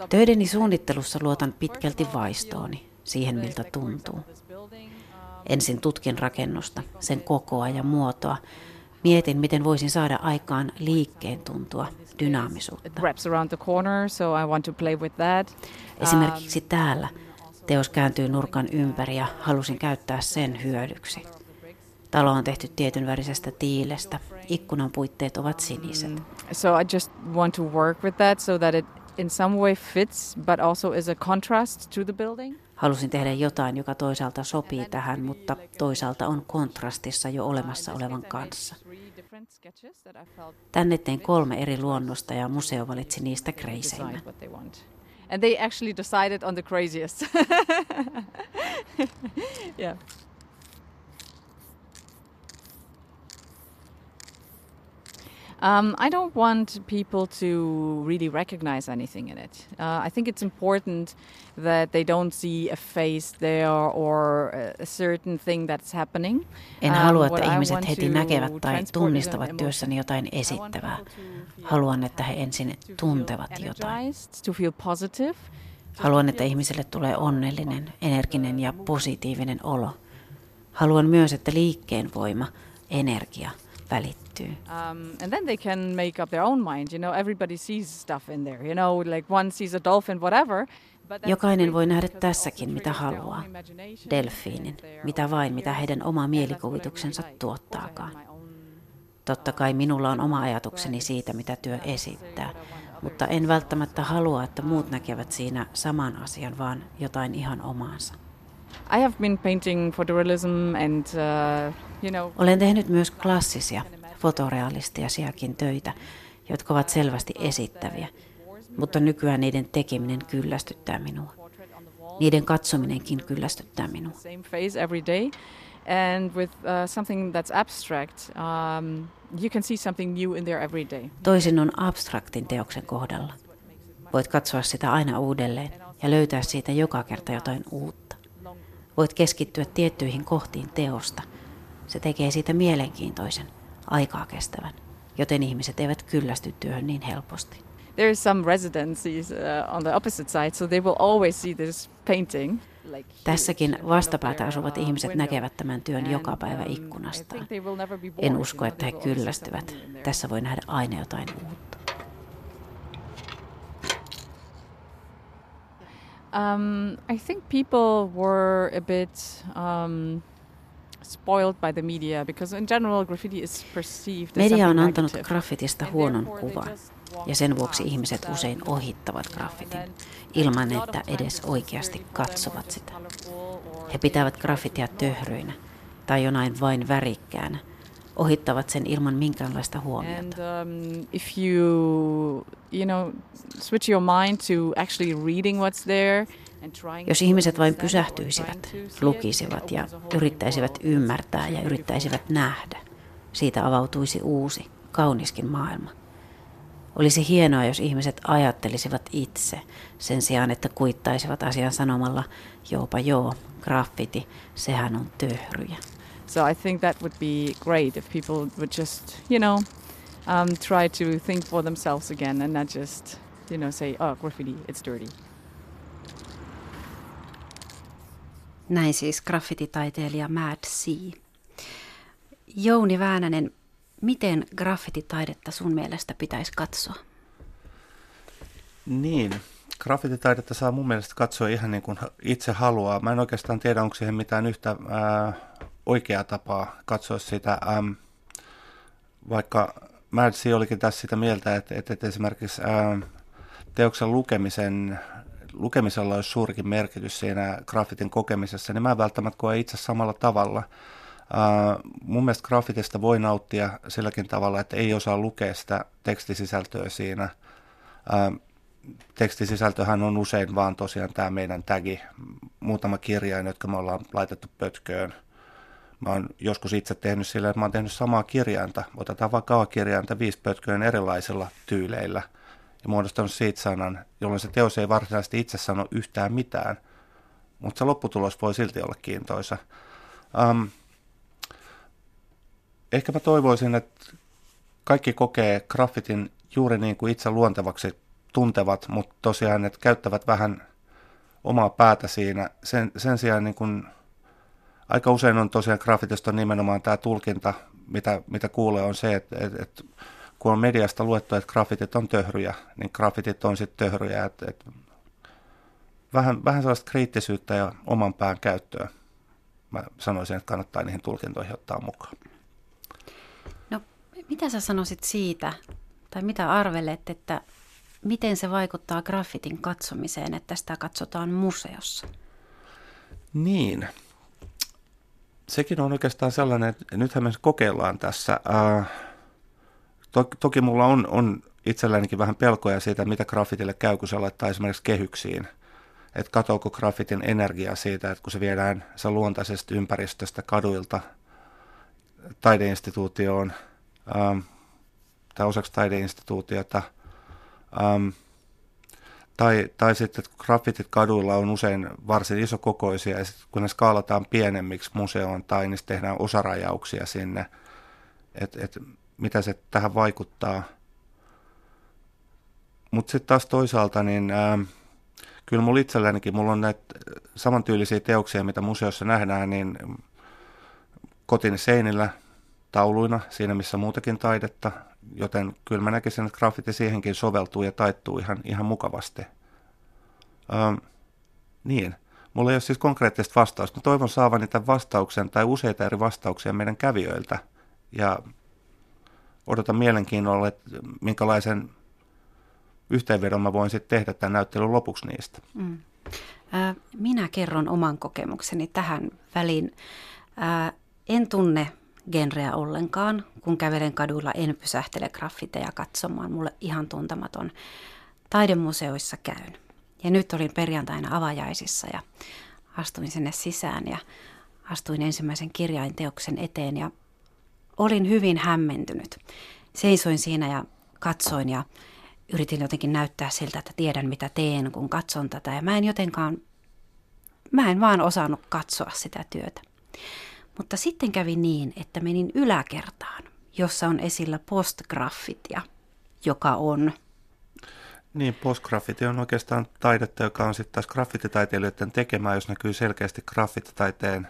Töideni suunnittelussa luotan pitkälti vaistooni, siihen miltä tuntuu. Ensin tutkin rakennusta, sen kokoa ja muotoa. Mietin, miten voisin saada aikaan liikkeen tuntua, dynaamisuutta. Esimerkiksi täällä teos kääntyy nurkan ympäri ja halusin käyttää sen hyödyksi. Talo on tehty tietyn värisestä tiilestä. Ikkunan puitteet ovat siniset. Mm. So I just want to work with that so that it in some way fits but also is a contrast to the building. Halusin tehdä jotain, joka toisaalta sopii tähän, mutta toisaalta on kontrastissa jo olemassa olevan kanssa. Tänne tein kolme eri luonnosta ja museo valitsi niistä kreiseimmän. And they actually decided on the craziest. yeah. Um, I don't want people to really recognize anything in it. Uh, I think it's important that they don't see a face there or a certain thing that's happening. En um, halua, että ihmiset heti näkevät tai tunnistavat työssäni jotain esittävää. Haluan, että he ensin tuntevat jotain. To feel positive. Haluan, että ihmiselle tulee onnellinen, energinen ja positiivinen olo. Haluan myös, että liikkeen voima, energia – välittyy. Um, and then they can make up their own mind. You know, everybody sees stuff in there. You know, like one sees a dolphin, whatever. Jokainen voi nähdä tässäkin, mitä haluaa. Delfiinin, mitä vain, mitä heidän oma mielikuvituksensa tuottaakaan. Totta kai minulla on oma ajatukseni siitä, mitä työ esittää, mutta en välttämättä halua, että muut näkevät siinä saman asian, vaan jotain ihan omaansa. I have been painting photorealism and, uh, you know... Olen tehnyt myös klassisia, fotorealistisiakin töitä, jotka ovat selvästi esittäviä, mutta nykyään niiden tekeminen kyllästyttää minua. Niiden katsominenkin kyllästyttää minua. Toisin on abstraktin teoksen kohdalla. Voit katsoa sitä aina uudelleen ja löytää siitä joka kerta jotain uutta. Voit keskittyä tiettyihin kohtiin teosta. Se tekee siitä mielenkiintoisen, aikaa kestävän, joten ihmiset eivät kyllästy työhön niin helposti. There is some residencies uh, on the opposite side, so they will always see this painting. Tässäkin vastapäätä asuvat ihmiset näkevät tämän työn joka päivä um, ikkunastaan. En usko, että he kyllästyvät. Tässä voi nähdä aina jotain uutta. Um, I think people were a bit um, spoiled by the media because in general graffiti is perceived Media on antanut graffitista huonon kuvan ja sen vuoksi ihmiset usein ohittavat graffitin ilman, että edes oikeasti katsovat sitä. He pitävät graffitia töhryinä tai jonain vain värikkäänä – ohittavat sen ilman minkäänlaista huomiota. And, um, if you, you know, switch your mind to actually reading what's there, jos ihmiset vain pysähtyisivät, lukisivat ja yrittäisivät ymmärtää ja yrittäisivät nähdä, siitä avautuisi uusi, kauniskin maailma. Olisi hienoa, jos ihmiset ajattelisivat itse sen sijaan, että kuittaisivat asian sanomalla joopa joo, graffiti, sehän on töhryjä. So I think that would be great if people would just, you know, um, try to think for themselves again and not just you know, say, oh, graffiti, it's dirty. Näin siis graffititaiteilija Mad C. Jouni Väänänen, miten graffititaidetta sun mielestä pitäisi katsoa? Niin, graffititaidetta saa mun mielestä katsoa ihan niin kuin itse haluaa. Mä en oikeastaan tiedä, onko siihen mitään yhtä ää, oikeaa tapaa katsoa sitä, äm, vaikka Madsi olikin tässä sitä mieltä, että, että, että esimerkiksi ää, teoksen lukemisen, lukemisella olisi suurikin merkitys siinä graffitin kokemisessa, niin mä en välttämättä koe itse samalla tavalla. Ää, mun mielestä graffitista voi nauttia silläkin tavalla, että ei osaa lukea sitä tekstisisältöä siinä. Ää, tekstisisältöhän on usein vaan tosiaan tämä meidän tagi, muutama kirjain, jotka me ollaan laitettu pötköön. Mä oon joskus itse tehnyt sillä, että mä oon tehnyt samaa kirjainta. Otetaan vaikka A-kirjainta viisi pötköön erilaisilla tyyleillä ja muodostanut siitä sanan, jolloin se teos ei varsinaisesti itse sano yhtään mitään, mutta se lopputulos voi silti olla kiintoisa. Um, ehkä mä toivoisin, että kaikki kokee graffitin juuri niin kuin itse luontevaksi tuntevat, mutta tosiaan, että käyttävät vähän omaa päätä siinä. Sen, sen sijaan niin kun, aika usein on tosiaan graffitista nimenomaan tämä tulkinta, mitä, mitä kuulee, on se, että, että, että kun on mediasta luettu, että graffitit on töhryjä, niin graffitit on sitten töhryjä. Että, että vähän, vähän sellaista kriittisyyttä ja oman pään käyttöä. Mä sanoisin, että kannattaa niihin tulkintoihin ottaa mukaan. No, mitä sä sanoisit siitä, tai mitä arvelet, että miten se vaikuttaa graffitin katsomiseen, että sitä katsotaan museossa? Niin. Sekin on oikeastaan sellainen, että nythän me kokeillaan tässä. Äh, to, toki mulla on, on itsellänikin vähän pelkoja siitä, mitä graffitille käy, kun se laittaa esimerkiksi kehyksiin. Että katoako graffitin energia siitä, että kun se viedään se luontaisesta ympäristöstä kaduilta taideinstituutioon ähm, tai osaksi taideinstituutiota – Um, tai, tai sitten, että graffitit kaduilla on usein varsin isokokoisia, ja kun ne skaalataan pienemmiksi museoon tai niistä tehdään osarajauksia sinne, että et, mitä se tähän vaikuttaa. Mutta sitten taas toisaalta, niin ää, kyllä mulla itsellänikin, mulla on näitä samantyylisiä teoksia, mitä museossa nähdään, niin kotini seinillä tauluina, siinä missä muutakin taidetta, joten kyllä mä näkisin, että graffiti siihenkin soveltuu ja taittuu ihan, ihan mukavasti. Ähm, niin, mulla ei ole siis konkreettista vastausta. Mä toivon saavani tämän vastauksen tai useita eri vastauksia meidän kävijöiltä ja odotan mielenkiinnolla, että minkälaisen yhteenvedon mä voin sitten tehdä tämän näyttelyn lopuksi niistä. Mm. Äh, minä kerron oman kokemukseni tähän väliin. Äh, en tunne genreä ollenkaan. Kun kävelen kadulla, en pysähtele graffiteja katsomaan. Mulle ihan tuntematon. Taidemuseoissa käyn. Ja nyt olin perjantaina avajaisissa ja astuin sinne sisään ja astuin ensimmäisen kirjainteoksen eteen ja olin hyvin hämmentynyt. Seisoin siinä ja katsoin ja yritin jotenkin näyttää siltä, että tiedän mitä teen, kun katson tätä. Ja mä en jotenkaan, mä en vaan osannut katsoa sitä työtä. Mutta sitten kävi niin, että menin yläkertaan, jossa on esillä postgraffitia, joka on... Niin, postgraffiti on oikeastaan taidetta, joka on sitten taas graffititaiteilijoiden tekemää, jos näkyy selkeästi graffititaiteen.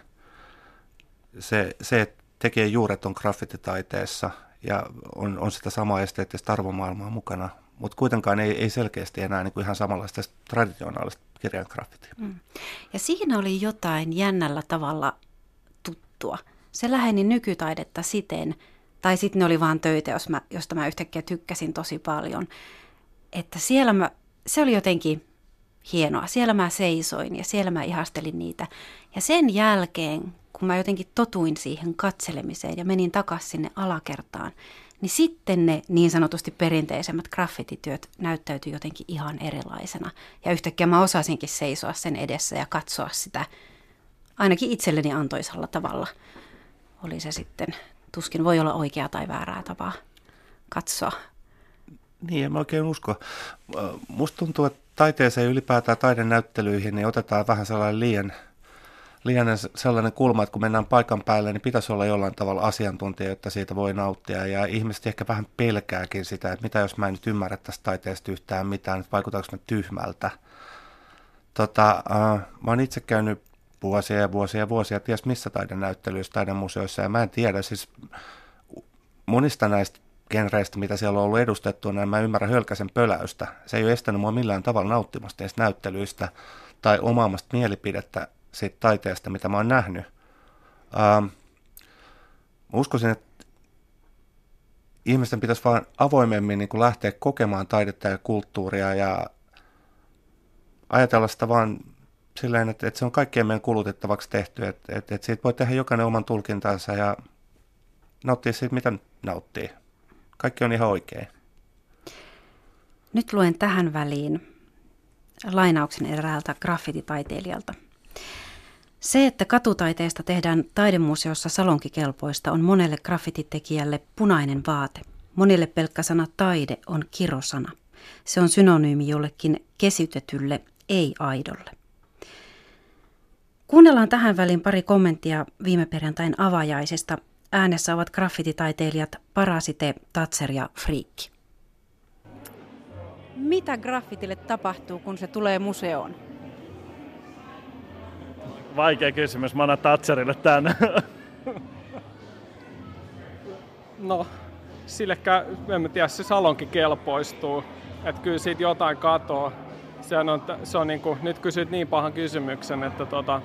Se, se että tekijän juuret on graffititaiteessa ja on, on sitä samaa esteettistä arvomaailmaa mukana, mutta kuitenkaan ei, ei selkeästi enää niin kuin ihan samanlaista traditionaalista kirjan graffitia. Mm. Ja siinä oli jotain jännällä tavalla juttua. Se läheni nykytaidetta siten, tai sitten ne oli vaan töitä, jos mä, josta mä yhtäkkiä tykkäsin tosi paljon, että siellä mä, se oli jotenkin hienoa. Siellä mä seisoin ja siellä mä ihastelin niitä. Ja sen jälkeen, kun mä jotenkin totuin siihen katselemiseen ja menin takaisin sinne alakertaan, niin sitten ne niin sanotusti perinteisemmät graffitityöt näyttäytyi jotenkin ihan erilaisena. Ja yhtäkkiä mä osasinkin seisoa sen edessä ja katsoa sitä ainakin itselleni antoisalla tavalla. Oli se sitten, tuskin voi olla oikea tai väärää tapaa katsoa. Niin, en mä oikein usko. Musta tuntuu, että taiteeseen ylipäätään taidenäyttelyihin niin otetaan vähän sellainen liian, liian sellainen kulma, että kun mennään paikan päälle, niin pitäisi olla jollain tavalla asiantuntija, että siitä voi nauttia. Ja ihmiset ehkä vähän pelkääkin sitä, että mitä jos mä en nyt ymmärrä tästä taiteesta yhtään mitään, että vaikutaanko mä tyhmältä. Tota, äh, mä oon itse käynyt vuosia ja vuosia ja vuosia ties missä taidenäyttelyissä, taidemuseoissa, ja mä en tiedä, siis monista näistä genreistä, mitä siellä on ollut edustettuna, niin mä ymmärrän hölkäsen pöläystä. Se ei ole estänyt mua millään tavalla nauttimasta näyttelyistä tai omaamasta mielipidettä siitä taiteesta, mitä mä oon nähnyt. Ähm, mä uskoisin, että ihmisten pitäisi vaan avoimemmin niin kuin lähteä kokemaan taidetta ja kulttuuria ja ajatella sitä vaan silleen, että, että se on kaikkien meidän kulutettavaksi tehty, että, että, että siitä voi tehdä jokainen oman tulkintansa ja nauttia siitä, mitä nauttii. Kaikki on ihan oikein. Nyt luen tähän väliin lainauksen eräältä graffititaiteilijalta. Se, että katutaiteesta tehdään taidemuseossa salonkikelpoista, on monelle graffititekijälle punainen vaate. Monille pelkkä sana taide on kirosana. Se on synonyymi jollekin kesytetylle ei-aidolle. Kuunnellaan tähän väliin pari kommenttia viime perjantain avajaisesta. Äänessä ovat graffititaiteilijat Parasite, Tatser ja Friikki. Mitä graffitille tapahtuu, kun se tulee museoon? Vaikea kysymys. Mä annan Tatserille tän. No, sillekään, en tiedä, se salonkin kelpoistuu. Että kyllä siitä jotain katoaa. Se on, se on niin kuin, nyt kysyt niin pahan kysymyksen, että tota,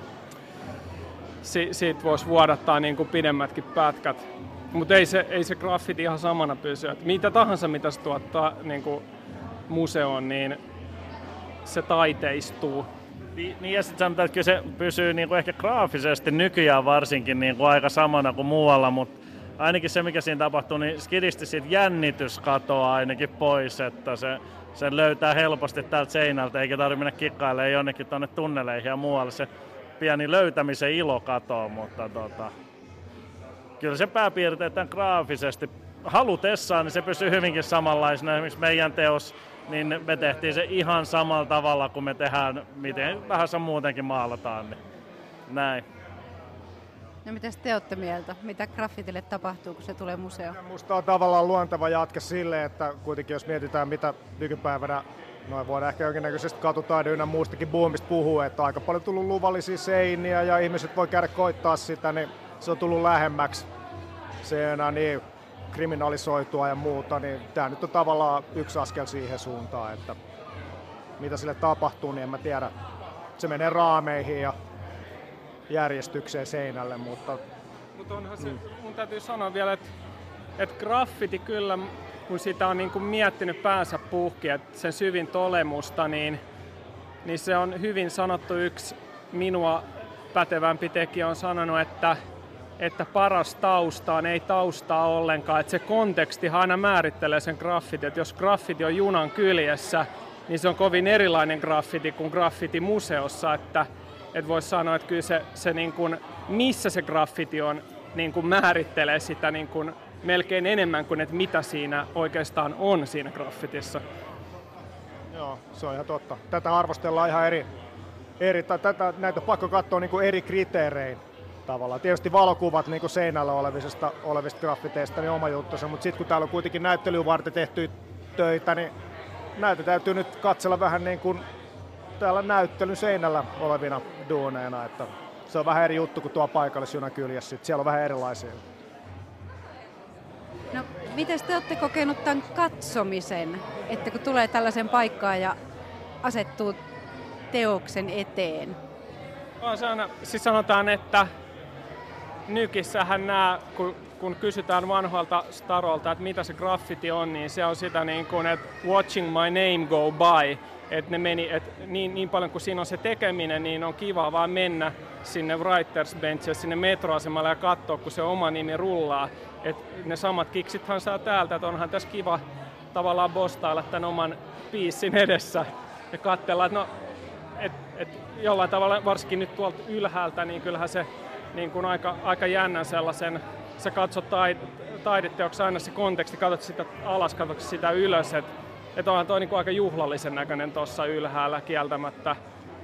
si, siitä voisi vuodattaa niin kuin pidemmätkin pätkät. Mutta ei se, ei se graffiti ihan samana pysy. Et mitä tahansa, mitä se tuottaa niin kuin museoon, niin se taiteistuu. Niin, ja sitten sanotaan, että kyllä se pysyy niin kuin ehkä graafisesti nykyään varsinkin niin kuin aika samana kuin muualla, mutta ainakin se, mikä siinä tapahtuu, niin skidisti siitä jännitys katoaa ainakin pois, että se, sen löytää helposti täältä seinältä, eikä tarvitse mennä kikkailemaan jonnekin tuonne tunneleihin ja muualle. Se pieni löytämisen ilo katoaa, mutta tota, kyllä se pääpiirteetään graafisesti halutessaan, niin se pysyy hyvinkin samanlaisena. Esimerkiksi meidän teos, niin me tehtiin se ihan samalla tavalla kuin me tehdään, miten tahansa muutenkin maalataan. Niin näin. No mitä te olette mieltä? Mitä graffitille tapahtuu, kun se tulee museoon? Minusta on tavallaan luonteva jatke sille, että kuitenkin jos mietitään, mitä nykypäivänä noin voidaan ehkä jonkinnäköisestä katutaiden ynnä muustakin boomista puhua, että aika paljon tullut luvallisia seiniä ja ihmiset voi käydä koittaa sitä, niin se on tullut lähemmäksi. Se enää niin kriminalisoitua ja muuta, niin tämä nyt on tavallaan yksi askel siihen suuntaan, että mitä sille tapahtuu, niin en mä tiedä. Se menee raameihin ja järjestykseen seinälle, mutta... Mutta onhan se, mm. mun täytyy sanoa vielä, että, että graffiti kyllä, kun sitä on niin kuin miettinyt päänsä puhki, että sen syvin tolemusta, niin, niin se on hyvin sanottu yksi minua pätevämpi tekijä on sanonut, että, että paras taustaan ei taustaa ollenkaan, että se konteksti aina määrittelee sen graffiti, että jos graffiti on junan kyljessä, niin se on kovin erilainen graffiti kuin graffiti museossa, että, että voisi sanoa, että kyllä se, se niin kuin, missä se graffiti on, niin kuin määrittelee sitä niin kuin melkein enemmän kuin, että mitä siinä oikeastaan on siinä graffitissa. Joo, se on ihan totta. Tätä arvostellaan ihan eri, eri tai tätä, näitä on pakko katsoa niin kuin eri kriteerein tavallaan. Tietysti valokuvat niin kuin seinällä olevista, olevista graffiteista, niin oma juttusa, mutta sitten kun täällä on kuitenkin näyttelyyn varten tehty töitä, niin näitä täytyy nyt katsella vähän niin kuin täällä näyttelyn seinällä olevina duuneina, että se on vähän eri juttu kuin tuo paikallisjunan kyljessä, siellä on vähän erilaisia. No, miten te olette kokenut tämän katsomisen, että kun tulee tällaisen paikkaan ja asettuu teoksen eteen? On se aina, siis sanotaan, että nykissähän nämä, kun, kun kysytään vanhoilta starolta, että mitä se graffiti on, niin se on sitä niin kuin, että watching my name go by, että ne meni, että niin, niin paljon kuin siinä on se tekeminen, niin on kiva vaan mennä sinne writers benchille, sinne metroasemalle ja katsoa, kun se oma nimi rullaa. Et ne samat kiksithan saa täältä, että onhan tässä kiva tavallaan bostailla tämän oman piissin edessä ja katsella, että no, et, et jollain tavalla, varsinkin nyt tuolta ylhäältä, niin kyllähän se niin kuin aika, aika jännän sellaisen, sä katsot taid, taideteoksi aina se konteksti, katsot sitä alas, katsot sitä ylös, että et onhan toi niin aika juhlallisen näköinen tuossa ylhäällä kieltämättä.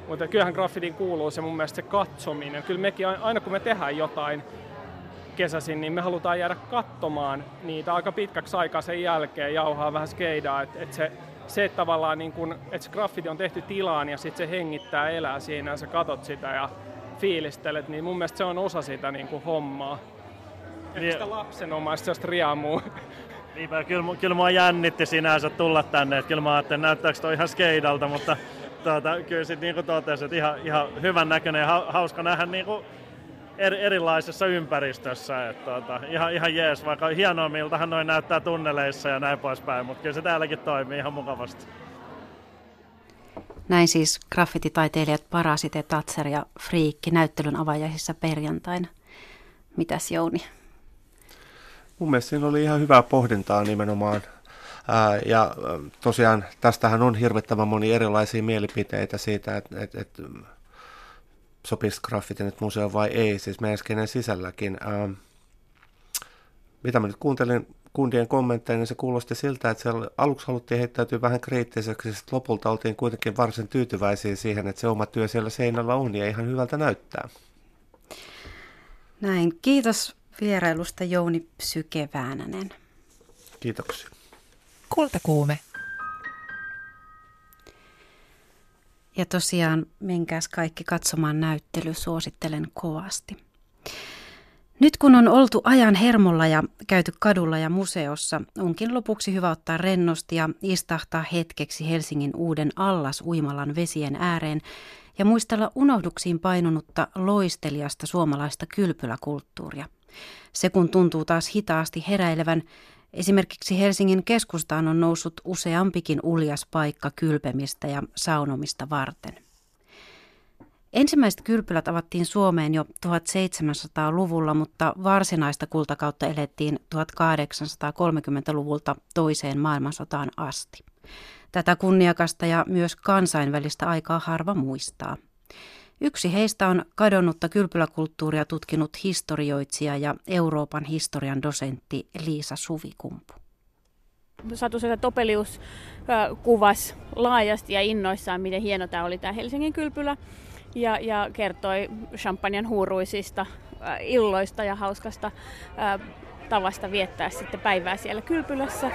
Mutta kyllähän graffitiin kuuluu se mun mielestä se katsominen. Kyllä mekin aina kun me tehdään jotain kesäisin, niin me halutaan jäädä katsomaan niitä aika pitkäksi aikaa sen jälkeen, jauhaa vähän skeidaa, että et se, se että tavallaan niin kun, että se graffiti on tehty tilaan ja sitten se hengittää, elää siinä ja sä katot sitä ja fiilistelet, niin mun mielestä se on osa sitä niin kuin hommaa. Eli sitä lapsenomaista sellaista riamua. Niinpä, kyllä, kyllä mua jännitti sinänsä tulla tänne, että kyllä mä ajattelin, näyttääkö toi ihan skeidalta, mutta tuota, kyllä sitten niin kuin totesin, että ihan, ihan hyvän näköinen ja hauska nähdä niin kuin eri, erilaisessa ympäristössä. Että tuota, ihan, ihan jees, vaikka hienoimmiltahan noin näyttää tunneleissa ja näin poispäin, mutta kyllä se täälläkin toimii ihan mukavasti. Näin siis graffititaiteilijat Parasite, Tatser ja Friikki näyttelyn avajaisissa perjantaina. Mitäs Jouni? Mun mielestä siinä oli ihan hyvää pohdintaa nimenomaan. Ja tosiaan tästähän on hirvittävän moni erilaisia mielipiteitä siitä, että, että, että sopisi graffiti nyt museoon vai ei, siis meidän sisälläkin. Mitä mä nyt kuuntelin kundien kommentteja, niin se kuulosti siltä, että siellä aluksi haluttiin heittäytyä vähän kriittiseksi, sitten lopulta oltiin kuitenkin varsin tyytyväisiä siihen, että se oma työ siellä seinällä on ja ihan hyvältä näyttää. Näin. Kiitos vierailusta Jouni Psyke Väänänen. Kiitoksia. Kultakuume. Ja tosiaan menkääs kaikki katsomaan näyttely, suosittelen kovasti. Nyt kun on oltu ajan hermolla ja käyty kadulla ja museossa, onkin lopuksi hyvä ottaa rennosti ja istahtaa hetkeksi Helsingin uuden allas uimalan vesien ääreen ja muistella unohduksiin painunutta loistelijasta suomalaista kylpyläkulttuuria. Se kun tuntuu taas hitaasti heräilevän, esimerkiksi Helsingin keskustaan on noussut useampikin uljas paikka kylpemistä ja saunomista varten. Ensimmäiset kylpylät avattiin Suomeen jo 1700-luvulla, mutta varsinaista kultakautta elettiin 1830-luvulta toiseen maailmansotaan asti. Tätä kunniakasta ja myös kansainvälistä aikaa harva muistaa. Yksi heistä on kadonnutta kylpyläkulttuuria tutkinut historioitsija ja Euroopan historian dosentti Liisa Suvikumpu. Satu Setä Topelius kuvasi laajasti ja innoissaan, miten hieno tämä oli tämä Helsingin kylpylä ja, ja kertoi champagnen huuruisista äh, illoista ja hauskasta äh, tavasta viettää sitten päivää siellä kylpylässä.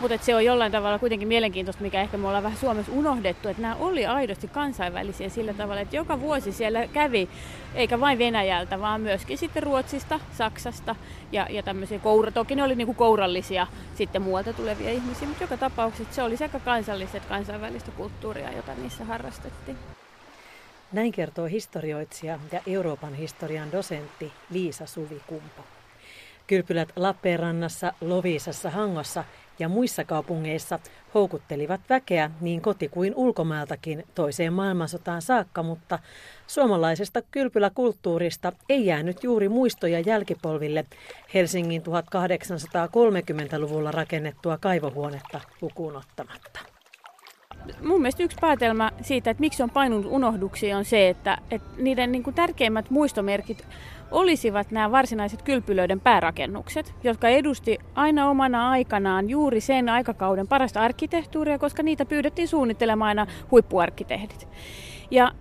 Mutta se on jollain tavalla kuitenkin mielenkiintoista, mikä ehkä me ollaan vähän Suomessa unohdettu, että nämä oli aidosti kansainvälisiä sillä tavalla, että joka vuosi siellä kävi, eikä vain Venäjältä, vaan myöskin sitten Ruotsista, Saksasta ja, ja tämmöisiä koura, toki ne oli niinku kourallisia sitten muualta tulevia ihmisiä, mutta joka tapauksessa se oli sekä kansalliset kansainvälistä kulttuuria, jota niissä harrastettiin. Näin kertoo historioitsija ja Euroopan historian dosentti Liisa Suvikumpo. Kylpylät Lappeenrannassa, Loviisassa, Hangossa ja muissa kaupungeissa houkuttelivat väkeä niin koti- kuin ulkomailtakin toiseen maailmansotaan saakka, mutta suomalaisesta kylpyläkulttuurista ei jäänyt juuri muistoja jälkipolville Helsingin 1830-luvulla rakennettua kaivohuonetta lukuun ottamatta. Mun mielestä yksi päätelmä siitä, että miksi on painunut unohduksiin, on se, että, että niiden niin kuin tärkeimmät muistomerkit olisivat nämä varsinaiset kylpylöiden päärakennukset, jotka edusti aina omana aikanaan juuri sen aikakauden parasta arkkitehtuuria, koska niitä pyydettiin suunnittelemaan aina huippuarkkitehdit. Ja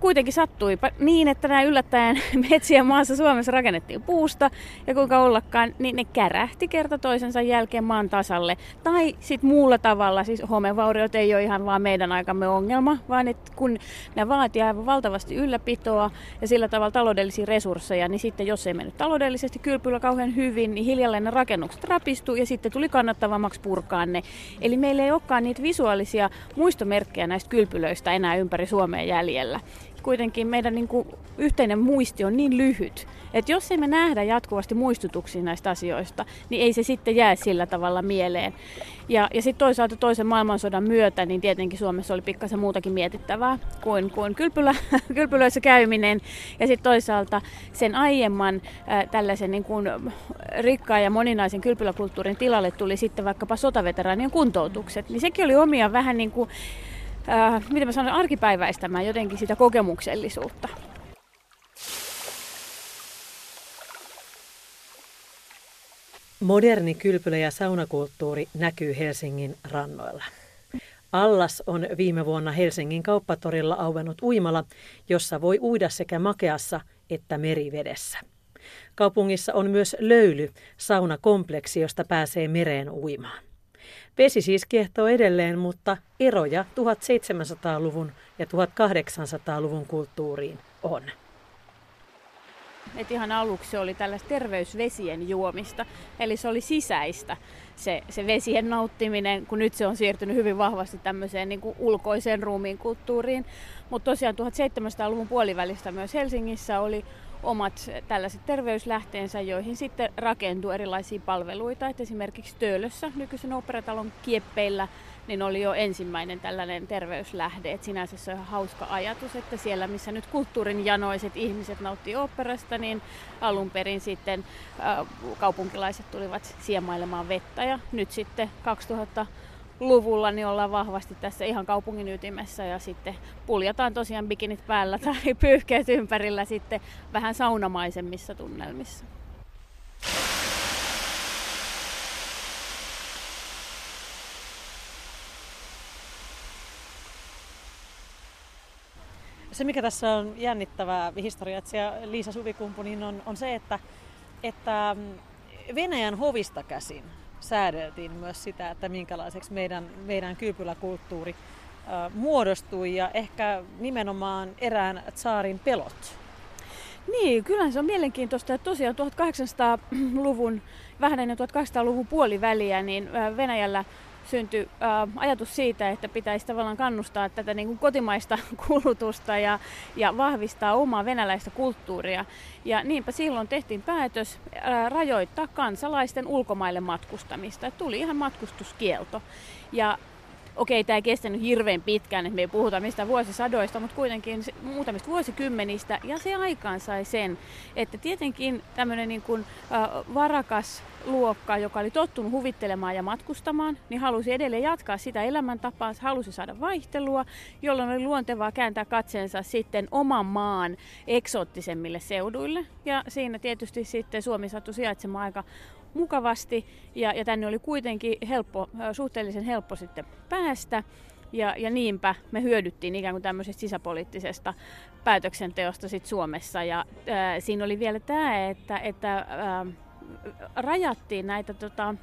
kuitenkin sattui niin, että nämä yllättäen metsien maassa Suomessa rakennettiin puusta ja kuinka ollakaan, niin ne kärähti kerta toisensa jälkeen maan tasalle. Tai sitten muulla tavalla, siis homevauriot ei ole ihan vaan meidän aikamme ongelma, vaan että kun ne vaatii aivan valtavasti ylläpitoa ja sillä tavalla taloudellisia resursseja, niin sitten jos ei mennyt taloudellisesti kylpylä kauhean hyvin, niin hiljalleen ne rakennukset rapistuu ja sitten tuli kannattavammaksi purkaa ne. Eli meillä ei olekaan niitä visuaalisia muistomerkkejä näistä kylpylöistä enää ympäri Suomea jäljellä kuitenkin meidän niin kuin, yhteinen muisti on niin lyhyt, että jos emme nähdä jatkuvasti muistutuksia näistä asioista, niin ei se sitten jää sillä tavalla mieleen. Ja, ja sitten toisaalta toisen maailmansodan myötä, niin tietenkin Suomessa oli pikkasen muutakin mietittävää kuin, kuin kylpylä, kylpylöissä käyminen. Ja sitten toisaalta sen aiemman äh, tällaisen niin kuin, rikkaan ja moninaisen kylpyläkulttuurin tilalle tuli sitten vaikkapa sotaveteraanien kuntoutukset. Niin sekin oli omia vähän niin kuin äh, miten mä sanon, arkipäiväistämään jotenkin sitä kokemuksellisuutta. Moderni kylpylä- ja saunakulttuuri näkyy Helsingin rannoilla. Allas on viime vuonna Helsingin kauppatorilla auennut uimala, jossa voi uida sekä makeassa että merivedessä. Kaupungissa on myös löyly, saunakompleksi, josta pääsee mereen uimaan. Vesi siis kiehtoo edelleen, mutta eroja 1700-luvun ja 1800-luvun kulttuuriin on. Et ihan aluksi oli tällaista terveysvesien juomista, eli se oli sisäistä se, se vesien nauttiminen, kun nyt se on siirtynyt hyvin vahvasti tämmöiseen niin kuin ulkoiseen ruumiin kulttuuriin. Mutta tosiaan 1700-luvun puolivälistä myös Helsingissä oli omat tällaiset terveyslähteensä, joihin sitten rakentuu erilaisia palveluita. Et esimerkiksi Töölössä, nykyisen operatalon kieppeillä, niin oli jo ensimmäinen tällainen terveyslähde. Et sinänsä se on ihan hauska ajatus, että siellä missä nyt kulttuurin janoiset ihmiset nauttii operasta, niin alun perin sitten äh, kaupunkilaiset tulivat siemailemaan vettä ja nyt sitten 2000 luvulla niin ollaan vahvasti tässä ihan kaupungin ytimessä ja sitten puljataan tosiaan bikinit päällä tai pyyhkeet ympärillä sitten vähän saunamaisemmissa tunnelmissa. Se, mikä tässä on jännittävää historiatsija Liisa Suvikumpu, niin on, on se, että, että Venäjän hovista käsin säädeltiin myös sitä, että minkälaiseksi meidän, meidän kyypyläkulttuuri äh, muodostui ja ehkä nimenomaan erään tsaarin pelot. Niin, kyllä se on mielenkiintoista, että tosiaan 1800-luvun, vähän ennen 1800-luvun puoliväliä, niin Venäjällä syntyi äh, ajatus siitä, että pitäisi tavallaan kannustaa tätä niin kuin kotimaista kulutusta ja, ja vahvistaa omaa venäläistä kulttuuria. Ja niinpä silloin tehtiin päätös äh, rajoittaa kansalaisten ulkomaille matkustamista. Tuli ihan matkustuskielto. Ja okei, tämä ei kestänyt hirveän pitkään, että me ei puhuta mistä vuosisadoista, mutta kuitenkin muutamista vuosikymmenistä. Ja se aikaan sai sen, että tietenkin tämmöinen niin kuin, äh, varakas luokka, joka oli tottunut huvittelemaan ja matkustamaan, niin halusi edelleen jatkaa sitä elämäntapaa, halusi saada vaihtelua, jolloin oli luontevaa kääntää katseensa sitten oman maan eksoottisemmille seuduille. Ja siinä tietysti sitten Suomi sattui sijaitsemaan aika mukavasti ja, ja tänne oli kuitenkin helppo, suhteellisen helppo sitten päästä. Ja, ja niinpä me hyödyttiin ikään kuin tämmöisestä sisäpoliittisesta päätöksenteosta sit Suomessa. Ja ää, siinä oli vielä tämä, että, että ää, rajattiin näitä tota,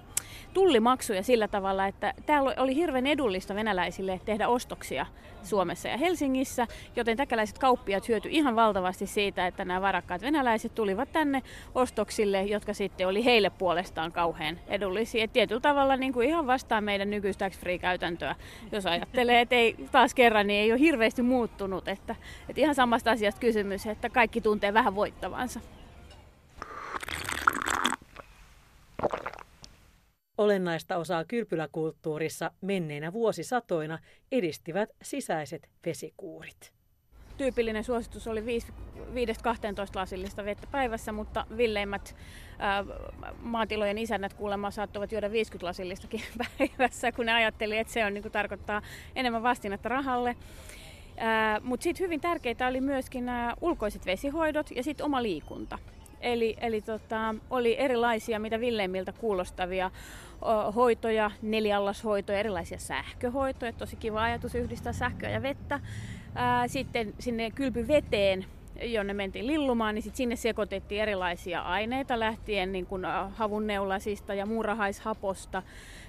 tullimaksuja sillä tavalla, että täällä oli hirveän edullista venäläisille tehdä ostoksia Suomessa ja Helsingissä, joten täkäläiset kauppiat hyöty ihan valtavasti siitä, että nämä varakkaat venäläiset tulivat tänne ostoksille, jotka sitten oli heille puolestaan kauhean edullisia. Et tietyllä tavalla niin kuin ihan vastaan meidän nykyistä tax-free-käytäntöä, jos ajattelee, että ei taas kerran niin ei ole hirveästi muuttunut. Että, että ihan samasta asiasta kysymys, että kaikki tuntee vähän voittavansa. Olennaista osaa kylpyläkulttuurissa menneinä vuosisatoina edistivät sisäiset vesikuurit. Tyypillinen suositus oli 5-12 lasillista vettä päivässä, mutta villeimmät ää, maatilojen isännät kuulemma saattoivat juoda 50 lasillistakin päivässä, kun ne ajatteli, että se on, niin kuin, tarkoittaa enemmän vastinetta rahalle. Mutta sitten hyvin tärkeitä oli myöskin nämä ulkoiset vesihoidot ja sitten oma liikunta. Eli, eli tota, oli erilaisia, mitä villeimmiltä kuulostavia hoitoja, neliallashoitoja, erilaisia sähköhoitoja. Tosi kiva ajatus yhdistää sähköä ja vettä. Sitten sinne kylpyveteen jonne mentiin lillumaan, niin sit sinne sekoitettiin erilaisia aineita lähtien niin kuin havunneulasista ja muurahaishaposta,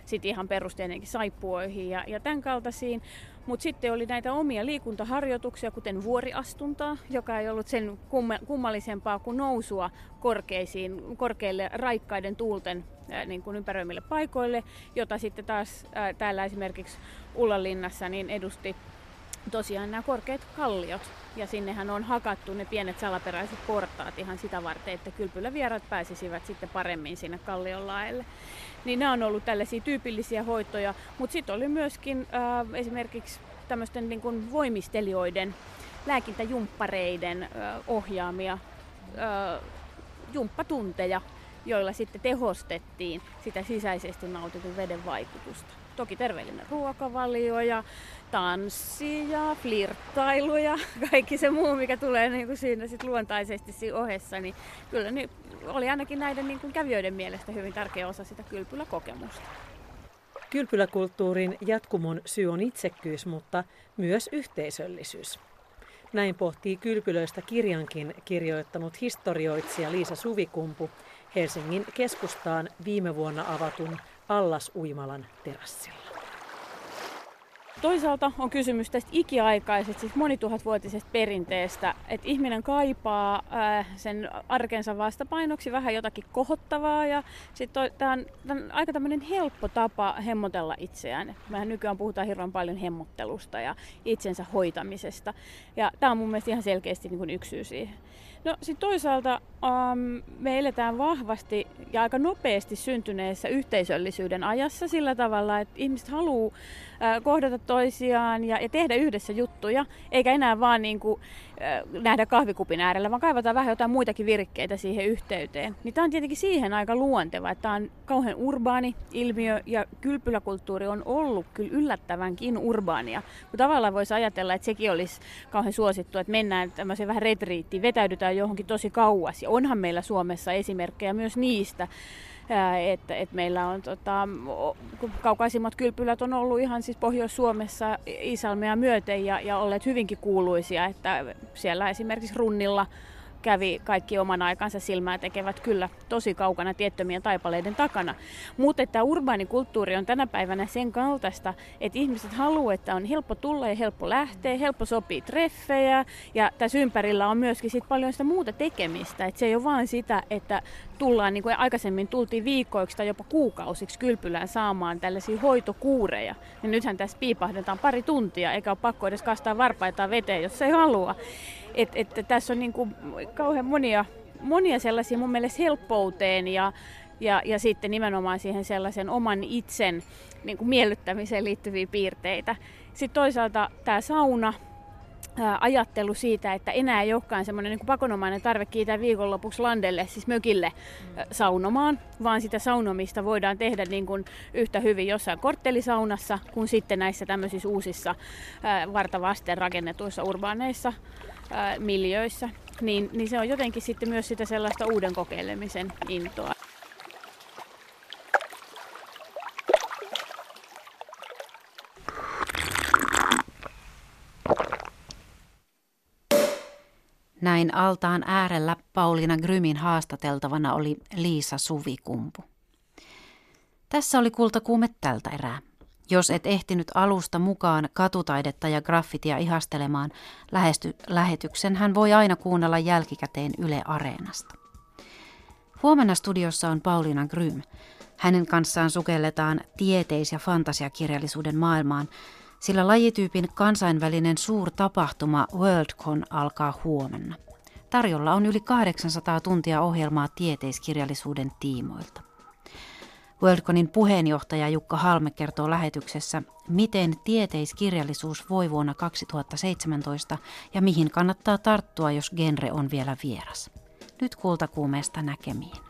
sitten ihan perusteenkin saippuoihin ja, ja tämän kaltaisiin. Mutta sitten oli näitä omia liikuntaharjoituksia, kuten vuoriastuntaa, joka ei ollut sen kummallisempaa kuin nousua korkeisiin, korkeille raikkaiden tuulten niin kuin ympäröimille paikoille, jota sitten taas ää, täällä esimerkiksi Ullanlinnassa niin edusti tosiaan nämä korkeat kalliot. Ja sinnehän on hakattu ne pienet salaperäiset portaat ihan sitä varten, että kylpylävierat pääsisivät sitten paremmin sinne kallion laelle. Niin nämä on ollut tällaisia tyypillisiä hoitoja, mutta sitten oli myöskin äh, esimerkiksi tämmöisten niin kuin voimistelijoiden, lääkintäjumppareiden äh, ohjaamia äh, jumppatunteja, joilla sitten tehostettiin sitä sisäisesti nautitun veden vaikutusta. Toki terveellinen ruokavalio ja tanssi ja flirttailu ja kaikki se muu, mikä tulee niin kuin siinä sit luontaisesti siinä ohessa, niin kyllä niin oli ainakin näiden niin kuin kävijöiden mielestä hyvin tärkeä osa sitä kylpyläkokemusta. Kylpyläkulttuurin jatkumon syy on itsekkyys, mutta myös yhteisöllisyys. Näin pohtii kylpylöistä kirjankin kirjoittanut historioitsija Liisa Suvikumpu Helsingin keskustaan viime vuonna avatun Allas Uimalan terassilla. Toisaalta on kysymys tästä ikiaikaisesta, siis monituhatvuotisesta perinteestä, että ihminen kaipaa ää, sen arkensa vastapainoksi vähän jotakin kohottavaa ja sitten tämä on, on aika tämmöinen helppo tapa hemmotella itseään. Mehän nykyään puhutaan hirveän paljon hemmottelusta ja itsensä hoitamisesta ja tämä on mun mielestä ihan selkeästi niin kuin yksi syy siihen. No sitten toisaalta um, me eletään vahvasti ja aika nopeasti syntyneessä yhteisöllisyyden ajassa sillä tavalla, että ihmiset haluaa uh, kohdata toisiaan ja, ja tehdä yhdessä juttuja, eikä enää vaan niin kuin, uh, nähdä kahvikupin äärellä, vaan kaivataan vähän jotain muitakin virkkeitä siihen yhteyteen. Niin tämä on tietenkin siihen aika luonteva, että tämä on kauhean urbaani ilmiö ja kylpyläkulttuuri on ollut kyllä yllättävänkin urbaania. Kun tavallaan voisi ajatella, että sekin olisi kauhean suosittu, että mennään tämmöiseen vähän retriittiin, vetäydytään johonkin tosi kauas. Ja onhan meillä Suomessa esimerkkejä myös niistä, että et meillä on tota, kaukaisimmat kylpylät on ollut ihan siis Pohjois-Suomessa Isalmea myöten ja, ja olleet hyvinkin kuuluisia, että siellä esimerkiksi Runnilla kävi kaikki oman aikansa silmää tekevät kyllä tosi kaukana tiettömien taipaleiden takana. Mutta että urbaani kulttuuri on tänä päivänä sen kaltaista, että ihmiset haluaa, että on helppo tulla ja helppo lähteä, helppo sopii treffejä ja tässä ympärillä on myöskin sit paljon sitä muuta tekemistä. Että se ei ole vain sitä, että tullaan niin kuin aikaisemmin tultiin viikoiksi tai jopa kuukausiksi kylpylään saamaan tällaisia hoitokuureja. Ja nythän tässä piipahdetaan pari tuntia, eikä ole pakko edes kastaa varpaita veteen, jos ei halua. Et, et, tässä on niin kuin kauhean monia, monia sellaisia mun mielestä helppouteen ja, ja, ja sitten nimenomaan siihen sellaisen oman itsen niin kuin miellyttämiseen liittyviä piirteitä. Sitten toisaalta tämä sauna, ajattelu siitä, että enää ei olekaan semmoinen niin pakonomainen tarve kiitää viikonlopuksi landelle, siis mökille saunomaan, vaan sitä saunomista voidaan tehdä niin kuin yhtä hyvin jossain korttelisaunassa kuin sitten näissä tämmöisissä uusissa vartavasten rakennetuissa urbaaneissa miljöissä. Niin, niin se on jotenkin sitten myös sitä sellaista uuden kokeilemisen intoa. Näin altaan äärellä Pauliina Grymin haastateltavana oli Liisa Suvikumpu. Tässä oli kultakuume tältä erää. Jos et ehtinyt alusta mukaan katutaidetta ja graffitia ihastelemaan, lähesty, lähetyksen hän voi aina kuunnella jälkikäteen Yle Areenasta. Huomenna studiossa on Pauliina Grym. Hänen kanssaan sukelletaan tieteis- ja fantasiakirjallisuuden maailmaan, sillä lajityypin kansainvälinen suurtapahtuma WorldCon alkaa huomenna. Tarjolla on yli 800 tuntia ohjelmaa tieteiskirjallisuuden tiimoilta. WorldConin puheenjohtaja Jukka Halme kertoo lähetyksessä, miten tieteiskirjallisuus voi vuonna 2017 ja mihin kannattaa tarttua, jos genre on vielä vieras. Nyt kultakuumeesta näkemiin.